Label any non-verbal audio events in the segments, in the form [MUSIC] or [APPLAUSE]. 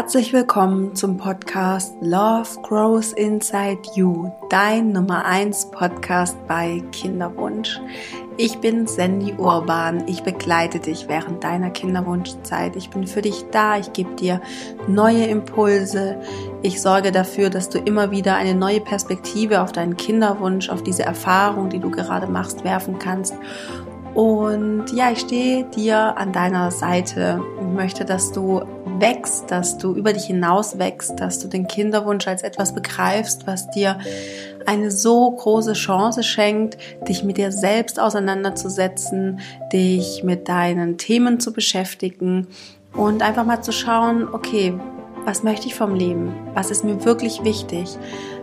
Herzlich willkommen zum Podcast Love Grows Inside You, dein Nummer 1 Podcast bei Kinderwunsch. Ich bin Sandy Urban. Ich begleite dich während deiner Kinderwunschzeit. Ich bin für dich da. Ich gebe dir neue Impulse. Ich sorge dafür, dass du immer wieder eine neue Perspektive auf deinen Kinderwunsch, auf diese Erfahrung, die du gerade machst, werfen kannst. Und ja, ich stehe dir an deiner Seite und möchte, dass du wächst, dass du über dich hinaus wächst, dass du den Kinderwunsch als etwas begreifst, was dir eine so große Chance schenkt, dich mit dir selbst auseinanderzusetzen, dich mit deinen Themen zu beschäftigen und einfach mal zu schauen, okay, was möchte ich vom Leben? Was ist mir wirklich wichtig?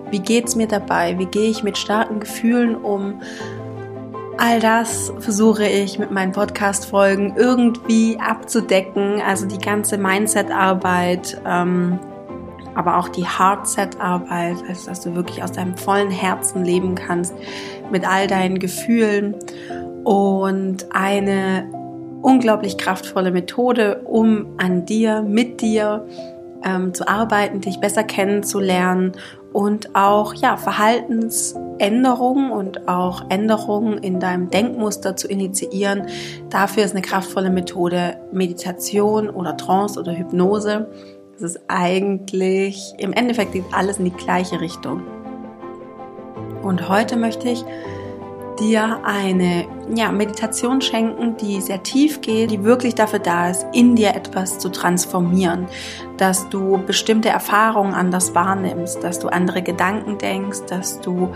Wie geht's mir dabei? Wie gehe ich mit starken Gefühlen um? All das versuche ich mit meinen Podcast-Folgen irgendwie abzudecken. Also die ganze Mindset-Arbeit, ähm, aber auch die Hardset-Arbeit, also dass du wirklich aus deinem vollen Herzen leben kannst mit all deinen Gefühlen und eine unglaublich kraftvolle Methode, um an dir, mit dir ähm, zu arbeiten, dich besser kennenzulernen und auch ja Verhaltensänderungen und auch Änderungen in deinem Denkmuster zu initiieren. Dafür ist eine kraftvolle Methode Meditation oder Trance oder Hypnose. Das ist eigentlich, im Endeffekt geht alles in die gleiche Richtung. Und heute möchte ich dir eine ja, Meditation schenken, die sehr tief geht, die wirklich dafür da ist, in dir etwas zu transformieren, dass du bestimmte Erfahrungen anders wahrnimmst, dass du andere Gedanken denkst, dass du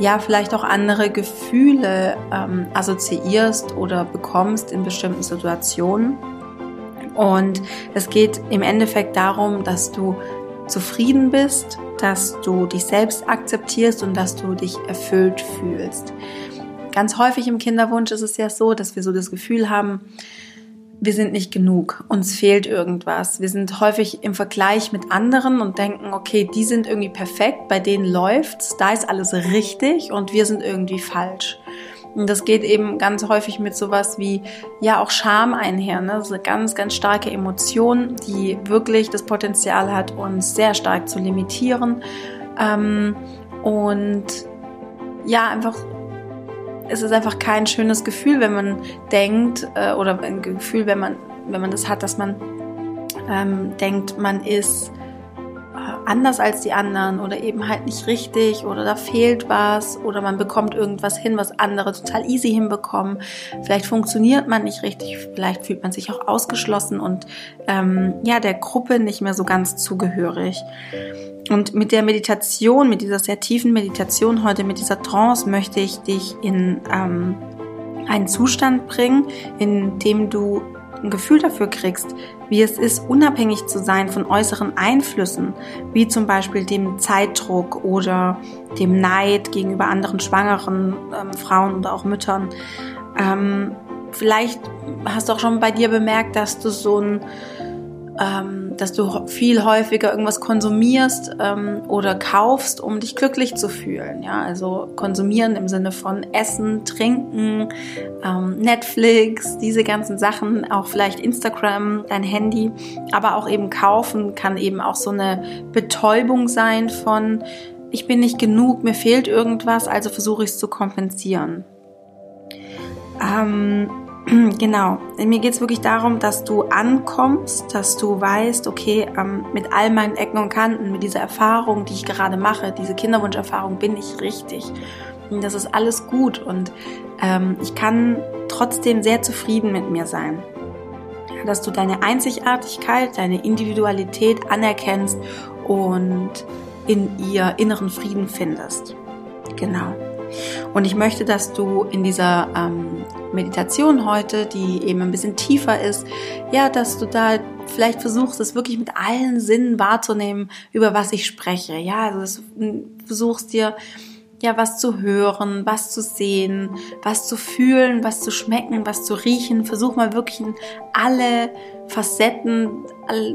ja vielleicht auch andere Gefühle ähm, assoziierst oder bekommst in bestimmten Situationen. Und es geht im Endeffekt darum, dass du zufrieden bist, dass du dich selbst akzeptierst und dass du dich erfüllt fühlst. Ganz häufig im Kinderwunsch ist es ja so, dass wir so das Gefühl haben, wir sind nicht genug, uns fehlt irgendwas. Wir sind häufig im Vergleich mit anderen und denken, okay, die sind irgendwie perfekt, bei denen läuft's, da ist alles richtig und wir sind irgendwie falsch. Und das geht eben ganz häufig mit sowas wie, ja, auch Scham einher. Ne? Das ist eine ganz, ganz starke Emotion, die wirklich das Potenzial hat, uns sehr stark zu limitieren. Ähm, und ja, einfach es ist einfach kein schönes Gefühl, wenn man denkt, äh, oder ein Gefühl, wenn man, wenn man das hat, dass man ähm, denkt, man ist anders als die anderen oder eben halt nicht richtig oder da fehlt was oder man bekommt irgendwas hin, was andere total easy hinbekommen. Vielleicht funktioniert man nicht richtig, vielleicht fühlt man sich auch ausgeschlossen und ähm, ja, der Gruppe nicht mehr so ganz zugehörig. Und mit der Meditation, mit dieser sehr tiefen Meditation heute, mit dieser Trance, möchte ich dich in ähm, einen Zustand bringen, in dem du ein Gefühl dafür kriegst, wie es ist, unabhängig zu sein von äußeren Einflüssen, wie zum Beispiel dem Zeitdruck oder dem Neid gegenüber anderen schwangeren ähm, Frauen oder auch Müttern. Ähm, vielleicht hast du auch schon bei dir bemerkt, dass du so ein ähm, dass du viel häufiger irgendwas konsumierst ähm, oder kaufst, um dich glücklich zu fühlen. Ja, also konsumieren im Sinne von Essen, Trinken, ähm, Netflix, diese ganzen Sachen, auch vielleicht Instagram, dein Handy, aber auch eben kaufen kann eben auch so eine Betäubung sein von ich bin nicht genug, mir fehlt irgendwas, also versuche ich es zu kompensieren. Ähm, [CLEARS THROAT] Genau. Mir geht es wirklich darum, dass du ankommst, dass du weißt, okay, ähm, mit all meinen Ecken und Kanten, mit dieser Erfahrung, die ich gerade mache, diese Kinderwunscherfahrung, bin ich richtig. Und das ist alles gut und ähm, ich kann trotzdem sehr zufrieden mit mir sein. Dass du deine Einzigartigkeit, deine Individualität anerkennst und in ihr inneren Frieden findest. Genau. Und ich möchte, dass du in dieser ähm, Meditation heute, die eben ein bisschen tiefer ist, ja, dass du da vielleicht versuchst, es wirklich mit allen Sinnen wahrzunehmen, über was ich spreche. Ja, also du versuchst dir ja was zu hören, was zu sehen, was zu fühlen, was zu schmecken, was zu riechen. Versuch mal wirklich in alle Facetten,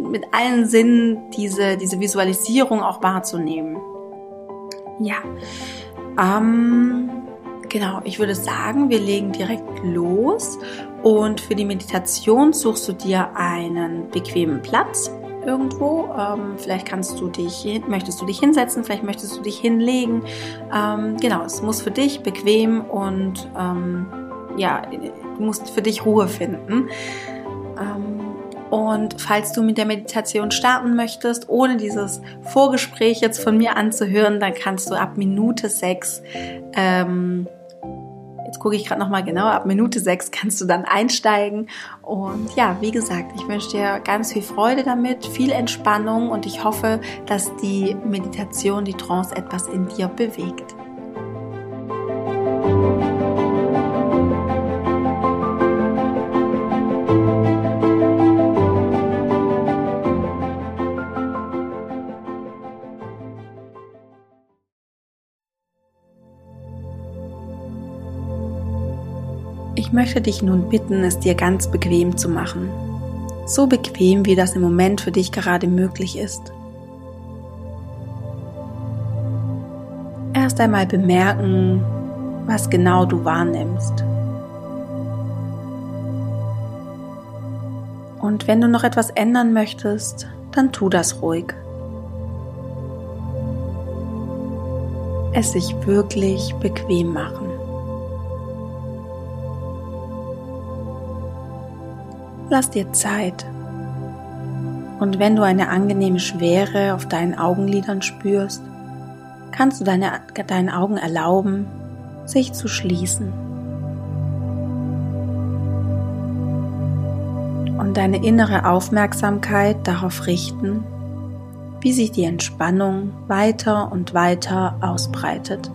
mit allen Sinnen diese, diese Visualisierung auch wahrzunehmen. Ja. Ähm, genau, ich würde sagen, wir legen direkt los und für die Meditation suchst du dir einen bequemen Platz. irgendwo. Ähm, vielleicht kannst du dich, möchtest du dich hinsetzen, vielleicht möchtest du dich hinlegen. Ähm, genau, es muss für dich bequem und ähm, ja, du musst für dich Ruhe finden. Ähm, und falls du mit der Meditation starten möchtest, ohne dieses Vorgespräch jetzt von mir anzuhören, dann kannst du ab Minute sechs ähm, Jetzt gucke ich gerade nochmal genau, ab Minute sechs kannst du dann einsteigen. Und ja, wie gesagt, ich wünsche dir ganz viel Freude damit, viel Entspannung und ich hoffe, dass die Meditation, die Trance etwas in dir bewegt. Ich möchte dich nun bitten, es dir ganz bequem zu machen. So bequem, wie das im Moment für dich gerade möglich ist. Erst einmal bemerken, was genau du wahrnimmst. Und wenn du noch etwas ändern möchtest, dann tu das ruhig. Es sich wirklich bequem machen. Lass dir Zeit. Und wenn du eine angenehme Schwere auf deinen Augenlidern spürst, kannst du deine, deinen Augen erlauben, sich zu schließen. Und deine innere Aufmerksamkeit darauf richten, wie sich die Entspannung weiter und weiter ausbreitet.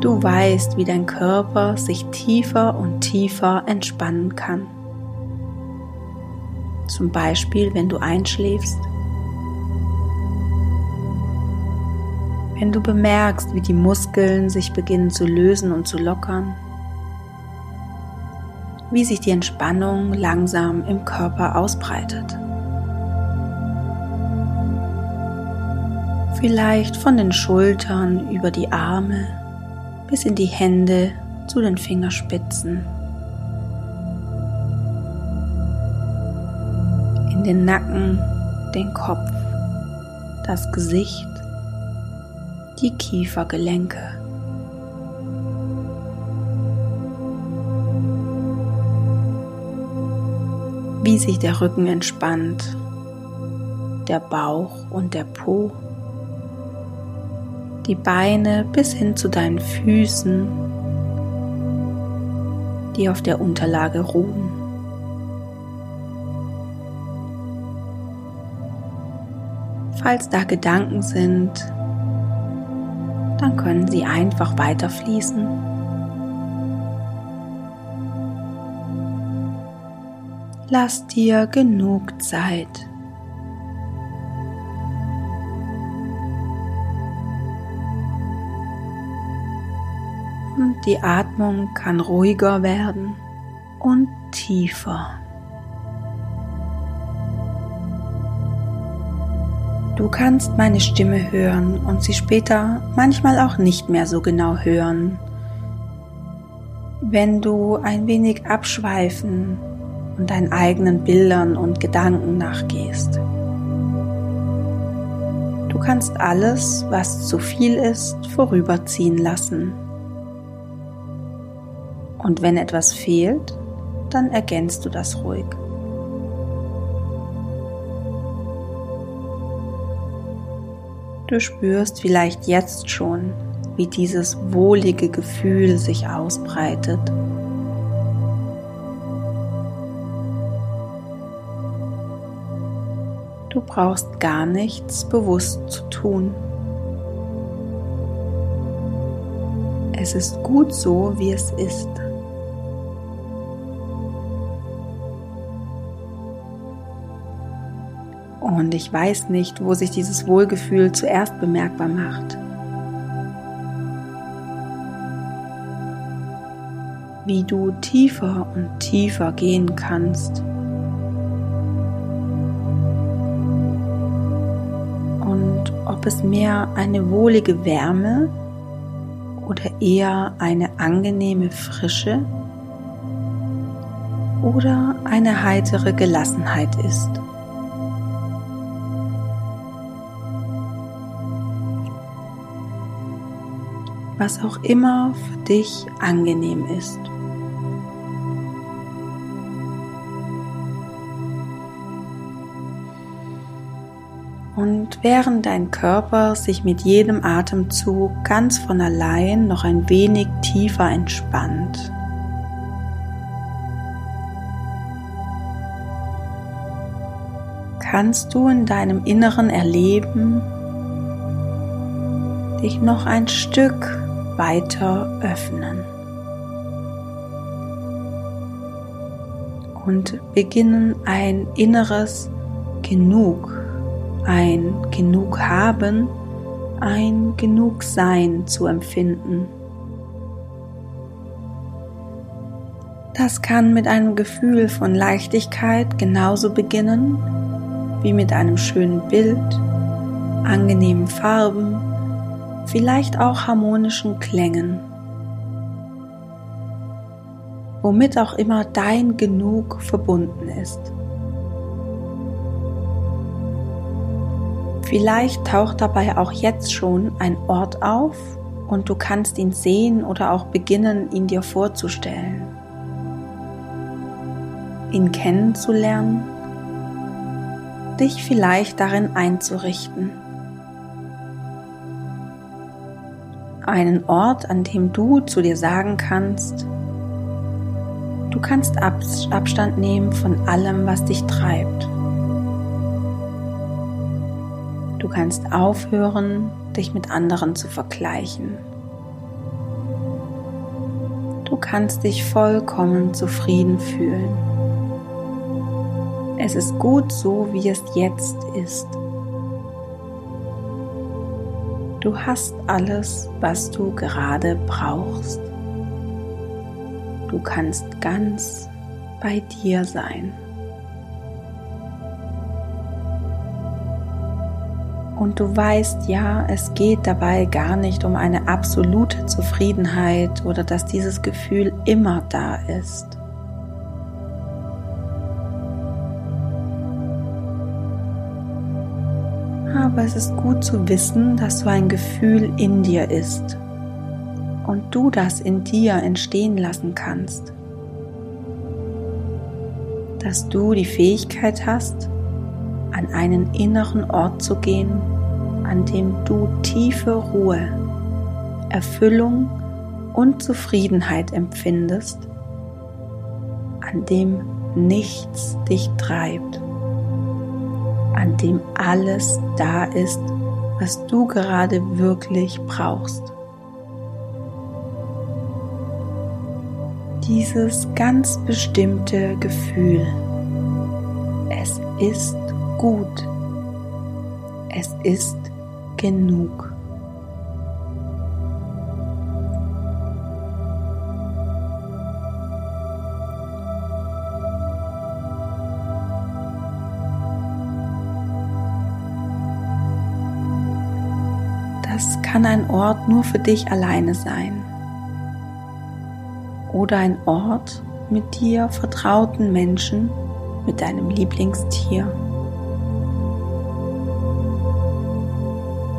Du weißt, wie dein Körper sich tiefer und tiefer entspannen kann. Zum Beispiel, wenn du einschläfst. Wenn du bemerkst, wie die Muskeln sich beginnen zu lösen und zu lockern. Wie sich die Entspannung langsam im Körper ausbreitet. Vielleicht von den Schultern über die Arme bis in die Hände zu den Fingerspitzen, in den Nacken, den Kopf, das Gesicht, die Kiefergelenke. Wie sich der Rücken entspannt, der Bauch und der Po die Beine bis hin zu deinen Füßen, die auf der Unterlage ruhen. Falls da Gedanken sind, dann können sie einfach weiterfließen. Lass dir genug Zeit. Die Atmung kann ruhiger werden und tiefer. Du kannst meine Stimme hören und sie später manchmal auch nicht mehr so genau hören. Wenn du ein wenig abschweifen und deinen eigenen Bildern und Gedanken nachgehst. Du kannst alles, was zu viel ist, vorüberziehen lassen. Und wenn etwas fehlt, dann ergänzt du das ruhig. Du spürst vielleicht jetzt schon, wie dieses wohlige Gefühl sich ausbreitet. Du brauchst gar nichts bewusst zu tun. Es ist gut so, wie es ist. Und ich weiß nicht, wo sich dieses Wohlgefühl zuerst bemerkbar macht. Wie du tiefer und tiefer gehen kannst. Und ob es mehr eine wohlige Wärme oder eher eine angenehme Frische oder eine heitere Gelassenheit ist. Was auch immer für dich angenehm ist. Und während dein Körper sich mit jedem Atemzug ganz von allein noch ein wenig tiefer entspannt, kannst du in deinem Inneren erleben, dich noch ein Stück weiter öffnen. Und beginnen ein inneres Genug ein Genug haben, ein Genug Sein zu empfinden. Das kann mit einem Gefühl von Leichtigkeit genauso beginnen wie mit einem schönen Bild, angenehmen Farben, vielleicht auch harmonischen Klängen. Womit auch immer dein Genug verbunden ist. Vielleicht taucht dabei auch jetzt schon ein Ort auf und du kannst ihn sehen oder auch beginnen, ihn dir vorzustellen. Ihn kennenzulernen, dich vielleicht darin einzurichten. Einen Ort, an dem du zu dir sagen kannst, du kannst Abstand nehmen von allem, was dich treibt. Du kannst aufhören, dich mit anderen zu vergleichen. Du kannst dich vollkommen zufrieden fühlen. Es ist gut so, wie es jetzt ist. Du hast alles, was du gerade brauchst. Du kannst ganz bei dir sein. Und du weißt ja, es geht dabei gar nicht um eine absolute Zufriedenheit oder dass dieses Gefühl immer da ist. Es ist gut zu wissen, dass so ein Gefühl in dir ist und du das in dir entstehen lassen kannst. Dass du die Fähigkeit hast, an einen inneren Ort zu gehen, an dem du tiefe Ruhe, Erfüllung und Zufriedenheit empfindest, an dem nichts dich treibt, an dem alles da ist, was du gerade wirklich brauchst. Dieses ganz bestimmte Gefühl, es ist gut. Es ist genug. Kann ein Ort nur für dich alleine sein. Oder ein Ort mit dir vertrauten Menschen, mit deinem Lieblingstier.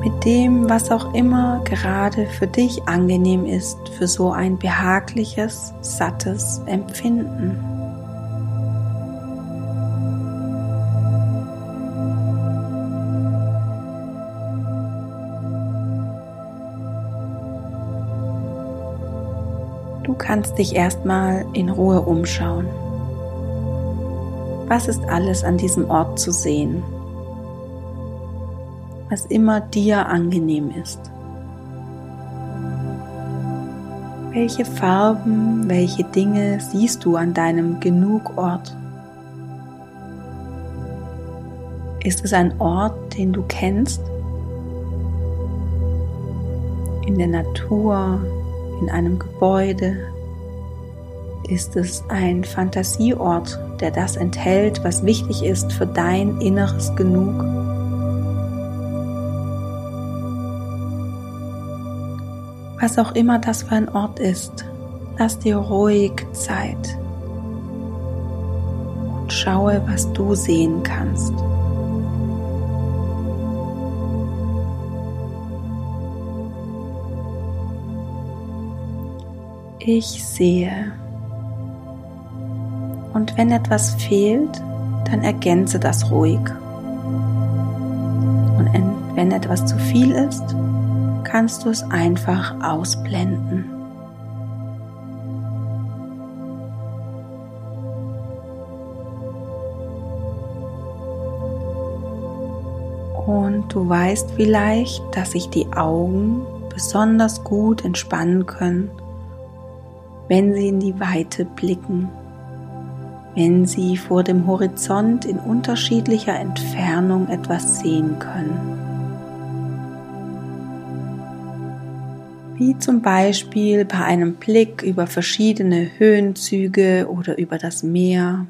mit dem, was auch immer gerade für dich angenehm ist, für so ein behagliches, sattes Empfinden. Kannst dich erstmal in Ruhe umschauen. Was ist alles an diesem Ort zu sehen? was immer dir angenehm ist. Welche Farben, welche Dinge siehst du an deinem Genugort? Ist es ein Ort, den du kennst? In der Natur, in einem Gebäude? Ist es ein Fantasieort, der das enthält, was wichtig ist für dein inneres Genug? was auch immer das für ein Ort ist, lass dir ruhig Zeit. schaue, was du sehen kannst. Ich sehe. Und wenn etwas fehlt, dann ergänze das ruhig. Und wenn etwas zu viel ist, kannst du es einfach ausblenden. Und du weißt vielleicht, dass sich die Augen besonders gut entspannen können, wenn sie in die Weite blicken wenn Sie vor dem Horizont in unterschiedlicher Entfernung etwas sehen können. Wie zum Beispiel bei einem Blick über verschiedene Höhenzüge oder über das Meer,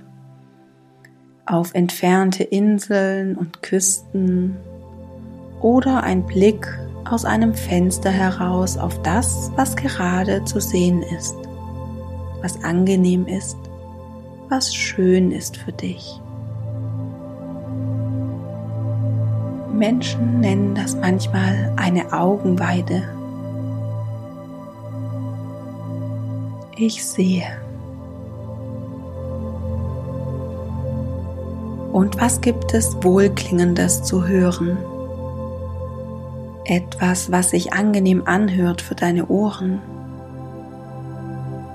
auf entfernte Inseln und Küsten oder ein Blick aus einem Fenster heraus auf das, was gerade zu sehen ist, was angenehm ist was schön ist für dich. Menschen nennen das manchmal eine Augenweide. Ich sehe. Und was gibt es Wohlklingendes zu hören? Etwas, was sich angenehm anhört für deine Ohren.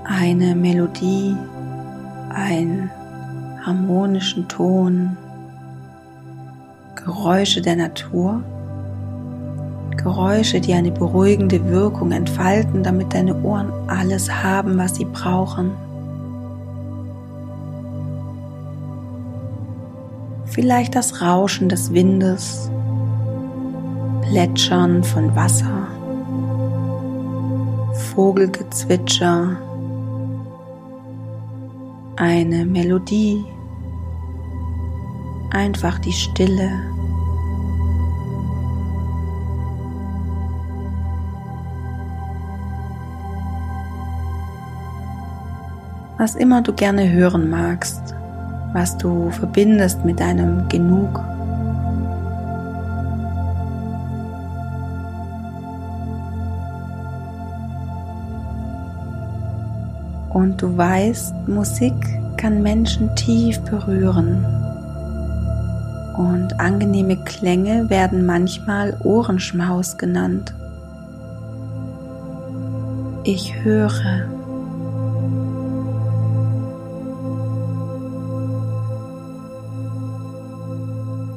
Eine Melodie, einen harmonischen Ton, Geräusche der Natur, Geräusche, die eine beruhigende Wirkung entfalten, damit deine Ohren alles haben, was sie brauchen. Vielleicht das Rauschen des Windes, Plätschern von Wasser, Vogelgezwitscher, eine Melodie, einfach die Stille. Was immer du gerne hören magst, was du verbindest mit deinem Genug. Und du weißt, Musik kann Menschen tief berühren. Und angenehme Klänge werden manchmal Ohrenschmaus genannt. Ich höre.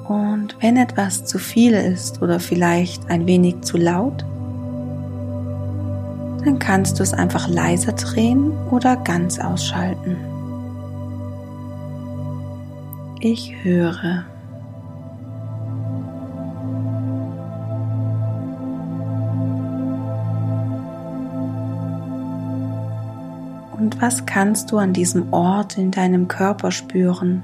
Und wenn etwas zu viel ist oder vielleicht ein wenig zu laut, dann kannst du es einfach leiser drehen oder ganz ausschalten. Ich höre. Und was kannst du an diesem Ort in deinem Körper spüren?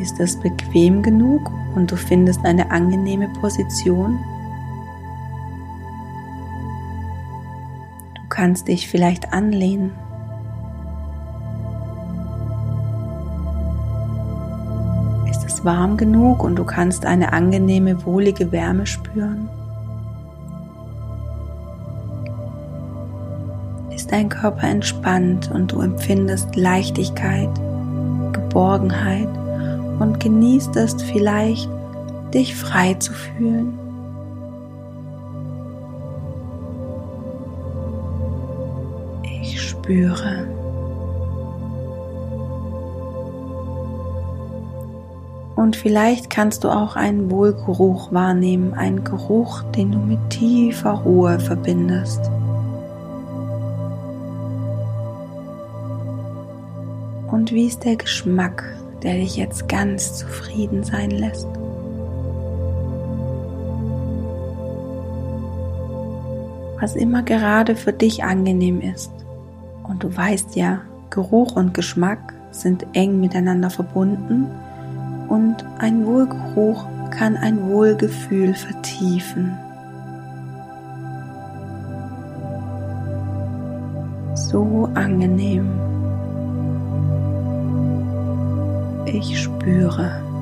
Ist es bequem genug und du findest eine angenehme Position? Kannst dich vielleicht anlehnen. Ist es warm genug und du kannst eine angenehme, wohlige Wärme spüren? Ist dein Körper entspannt und du empfindest Leichtigkeit, Geborgenheit und genießt es vielleicht, dich frei zu fühlen? Spüre. Und vielleicht kannst du auch einen Wohlgeruch wahrnehmen, einen Geruch, den du mit tiefer Ruhe verbindest. Und wie ist der Geschmack, der dich jetzt ganz zufrieden sein lässt? Was immer gerade für dich angenehm ist. Und du weißt ja, Geruch und Geschmack sind eng miteinander verbunden und ein Wohlgeruch kann ein Wohlgefühl vertiefen. So angenehm. Ich spüre.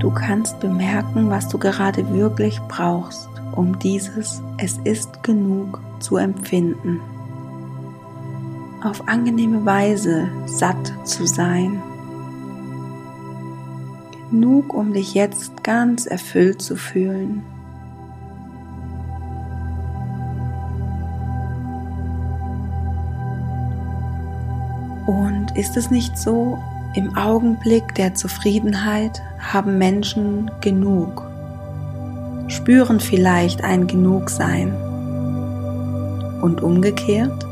Du kannst bemerken, was du gerade wirklich brauchst, um dieses Es ist genug zu empfinden. Auf angenehme Weise satt zu sein. Genug, um dich jetzt ganz erfüllt zu fühlen. Und ist es nicht so, im Augenblick der Zufriedenheit haben Menschen genug, spüren vielleicht ein Genugsein. Und umgekehrt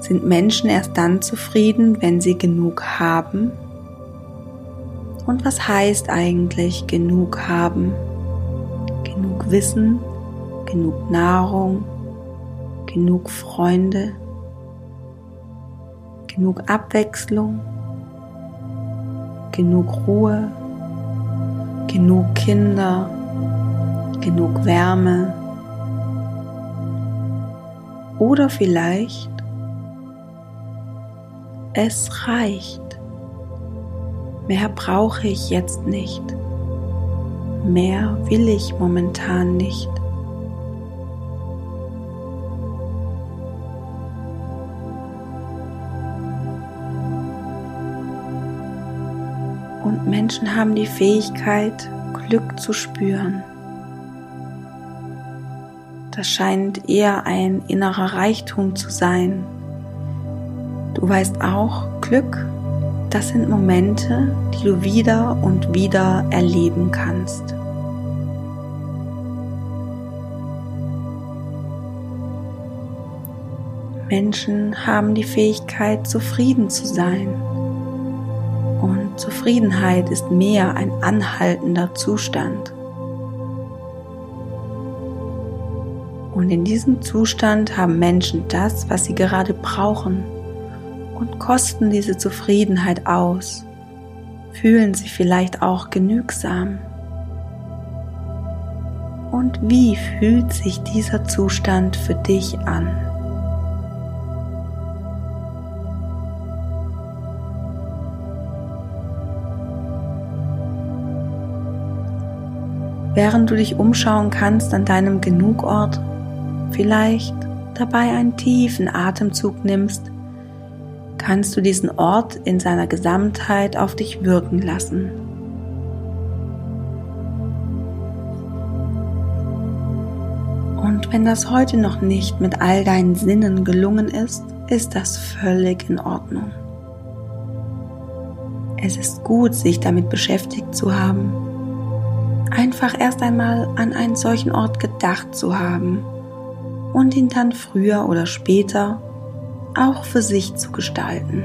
sind Menschen erst dann zufrieden, wenn sie genug haben. Und was heißt eigentlich genug haben? Genug Wissen, genug Nahrung, genug Freunde, genug Abwechslung, genug Ruhe, genug Kinder, genug Wärme oder vielleicht es reicht. Mehr brauche ich jetzt nicht. Mehr will ich momentan nicht. Menschen haben die Fähigkeit, Glück zu spüren. Das scheint eher ein innerer Reichtum zu sein. Du weißt auch, Glück, das sind Momente, die du wieder und wieder erleben kannst. Menschen haben die Fähigkeit, zufrieden zu sein. Zufriedenheit ist mehr ein anhaltender Zustand. Und in diesem Zustand haben Menschen das, was sie gerade brauchen und kosten diese Zufriedenheit aus. Fühlen sie vielleicht auch genügsam. Und wie fühlt sich dieser Zustand für dich an? Während du dich umschauen kannst an deinem Genugort, vielleicht dabei einen tiefen Atemzug nimmst, kannst du diesen Ort in seiner Gesamtheit auf dich wirken lassen. Und wenn das heute noch nicht mit all deinen Sinnen gelungen ist, ist das völlig in Ordnung. Es ist gut, sich damit beschäftigt zu haben einfach erst einmal an einen solchen Ort gedacht zu haben und ihn dann früher oder später auch für sich zu gestalten.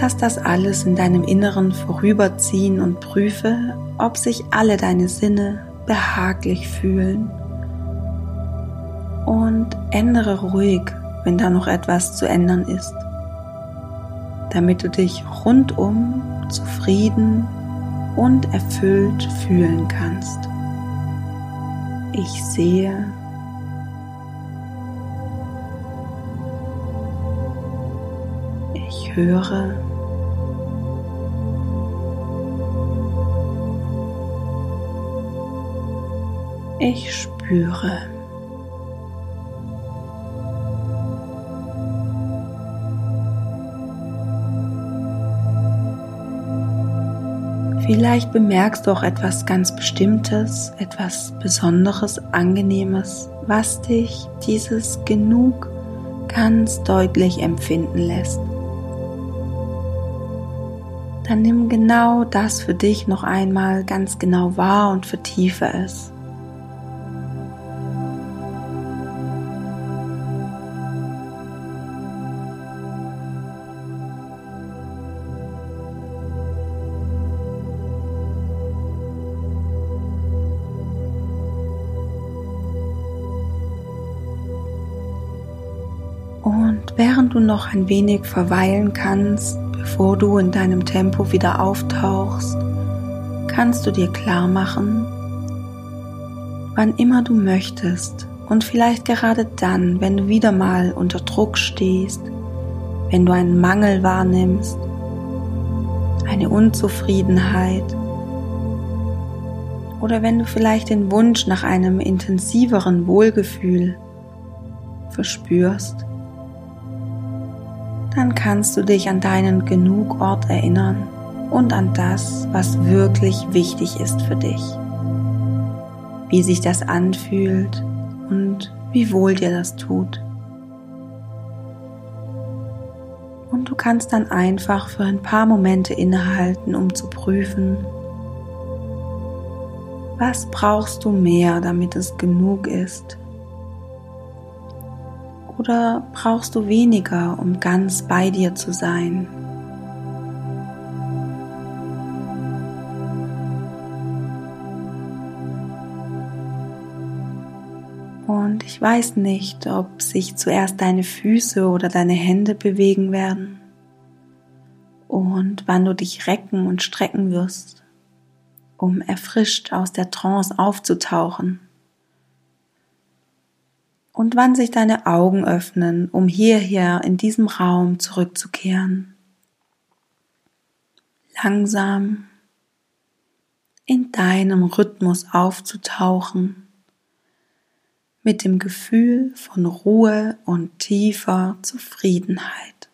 Lass das alles in deinem Inneren vorüberziehen und prüfe, ob sich alle deine Sinne behaglich fühlen. Und ändere ruhig, wenn da noch etwas zu ändern ist, damit du dich rundum zufrieden und erfüllt fühlen kannst. Ich sehe, ich höre, ich spüre. Vielleicht bemerkst du auch etwas ganz Bestimmtes, etwas Besonderes, Angenehmes, was dich dieses Genug ganz deutlich empfinden lässt. Dann nimm genau das für dich noch einmal ganz genau wahr und vertiefe es. Während du noch ein wenig verweilen kannst, bevor du in deinem Tempo wieder auftauchst, kannst du dir klar machen, wann immer du möchtest und vielleicht gerade dann, wenn du wieder mal unter Druck stehst, wenn du einen Mangel wahrnimmst, eine Unzufriedenheit oder wenn du vielleicht den Wunsch nach einem intensiveren Wohlgefühl verspürst, dann kannst du dich an deinen Genugort erinnern und an das, was wirklich wichtig ist für dich. Wie sich das anfühlt und wie wohl dir das tut. Und du kannst dann einfach für ein paar Momente innehalten, um zu prüfen, was brauchst du mehr, damit es genug ist? Oder brauchst du weniger, um ganz bei dir zu sein? Und ich weiß nicht, ob sich zuerst deine Füße oder deine Hände bewegen werden und wann du dich recken und strecken wirst um erfrischt aus der Trance aufzutauchen. Und wann sich deine Augen öffnen, um hierher in diesem Raum zurückzukehren. Langsam in deinem Rhythmus aufzutauchen, mit dem Gefühl von Ruhe und tiefer Zufriedenheit.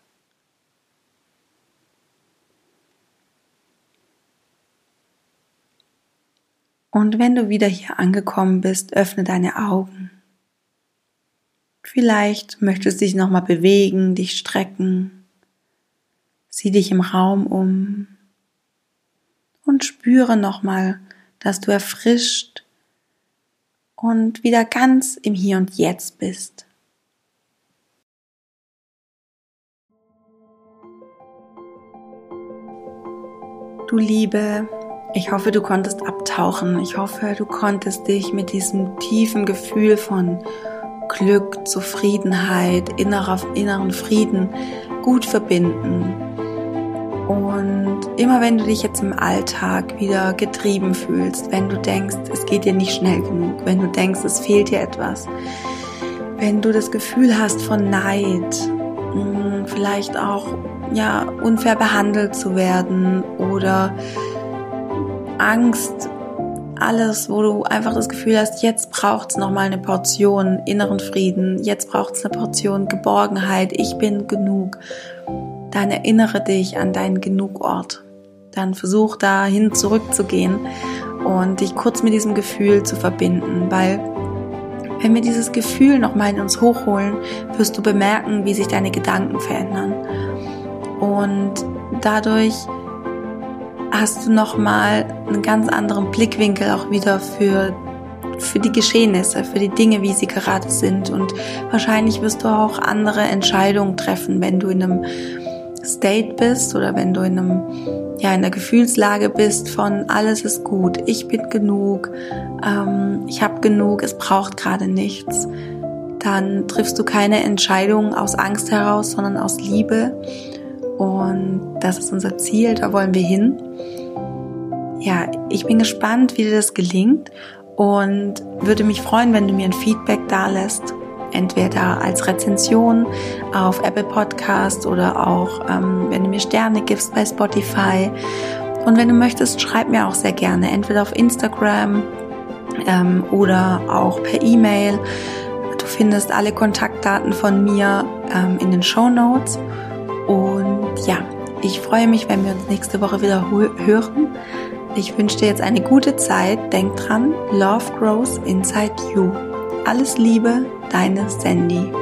Und wenn du wieder hier angekommen bist, öffne deine Augen. Vielleicht möchtest du dich nochmal bewegen, dich strecken. Sieh dich im Raum um und spüre nochmal, dass du erfrischt und wieder ganz im Hier und Jetzt bist. Du Liebe, ich hoffe, du konntest abtauchen. Ich hoffe, du konntest dich mit diesem tiefen Gefühl von Glück, Zufriedenheit, innerer, inneren Frieden gut verbinden. Und immer wenn du dich jetzt im Alltag wieder getrieben fühlst, wenn du denkst, es geht dir nicht schnell genug, wenn du denkst, es fehlt dir etwas, wenn du das Gefühl hast von Neid, hm, vielleicht auch ja unfair behandelt zu werden oder Angst, alles, wo du einfach das Gefühl hast, jetzt braucht es nochmal eine Portion inneren Frieden, jetzt braucht es eine Portion Geborgenheit, ich bin genug, dann erinnere dich an deinen Genugort. Dann versuch dahin zurückzugehen und dich kurz mit diesem Gefühl zu verbinden, weil wenn wir dieses Gefühl nochmal in uns hochholen, wirst du bemerken, wie sich deine Gedanken verändern. Und dadurch hast du nochmal einen ganz anderen Blickwinkel auch wieder für, für die Geschehnisse, für die Dinge, wie sie gerade sind. Und wahrscheinlich wirst du auch andere Entscheidungen treffen, wenn du in einem State bist oder wenn du in einem, ja, in der Gefühlslage bist von alles ist gut, ich bin genug, ähm, ich habe genug, es braucht gerade nichts. Dann triffst du keine Entscheidung aus Angst heraus, sondern aus Liebe und das ist unser Ziel, da wollen wir hin. Ja, ich bin gespannt, wie dir das gelingt und würde mich freuen, wenn du mir ein Feedback da lässt. Entweder als Rezension auf Apple Podcast oder auch, ähm, wenn du mir Sterne gibst bei Spotify. Und wenn du möchtest, schreib mir auch sehr gerne, entweder auf Instagram ähm, oder auch per E-Mail. Du findest alle Kontaktdaten von mir ähm, in den Show Notes. Und ja, ich freue mich, wenn wir uns nächste Woche wieder hören. Ich wünsche dir jetzt eine gute Zeit. Denk dran, Love grows inside you. Alles Liebe, deine Sandy.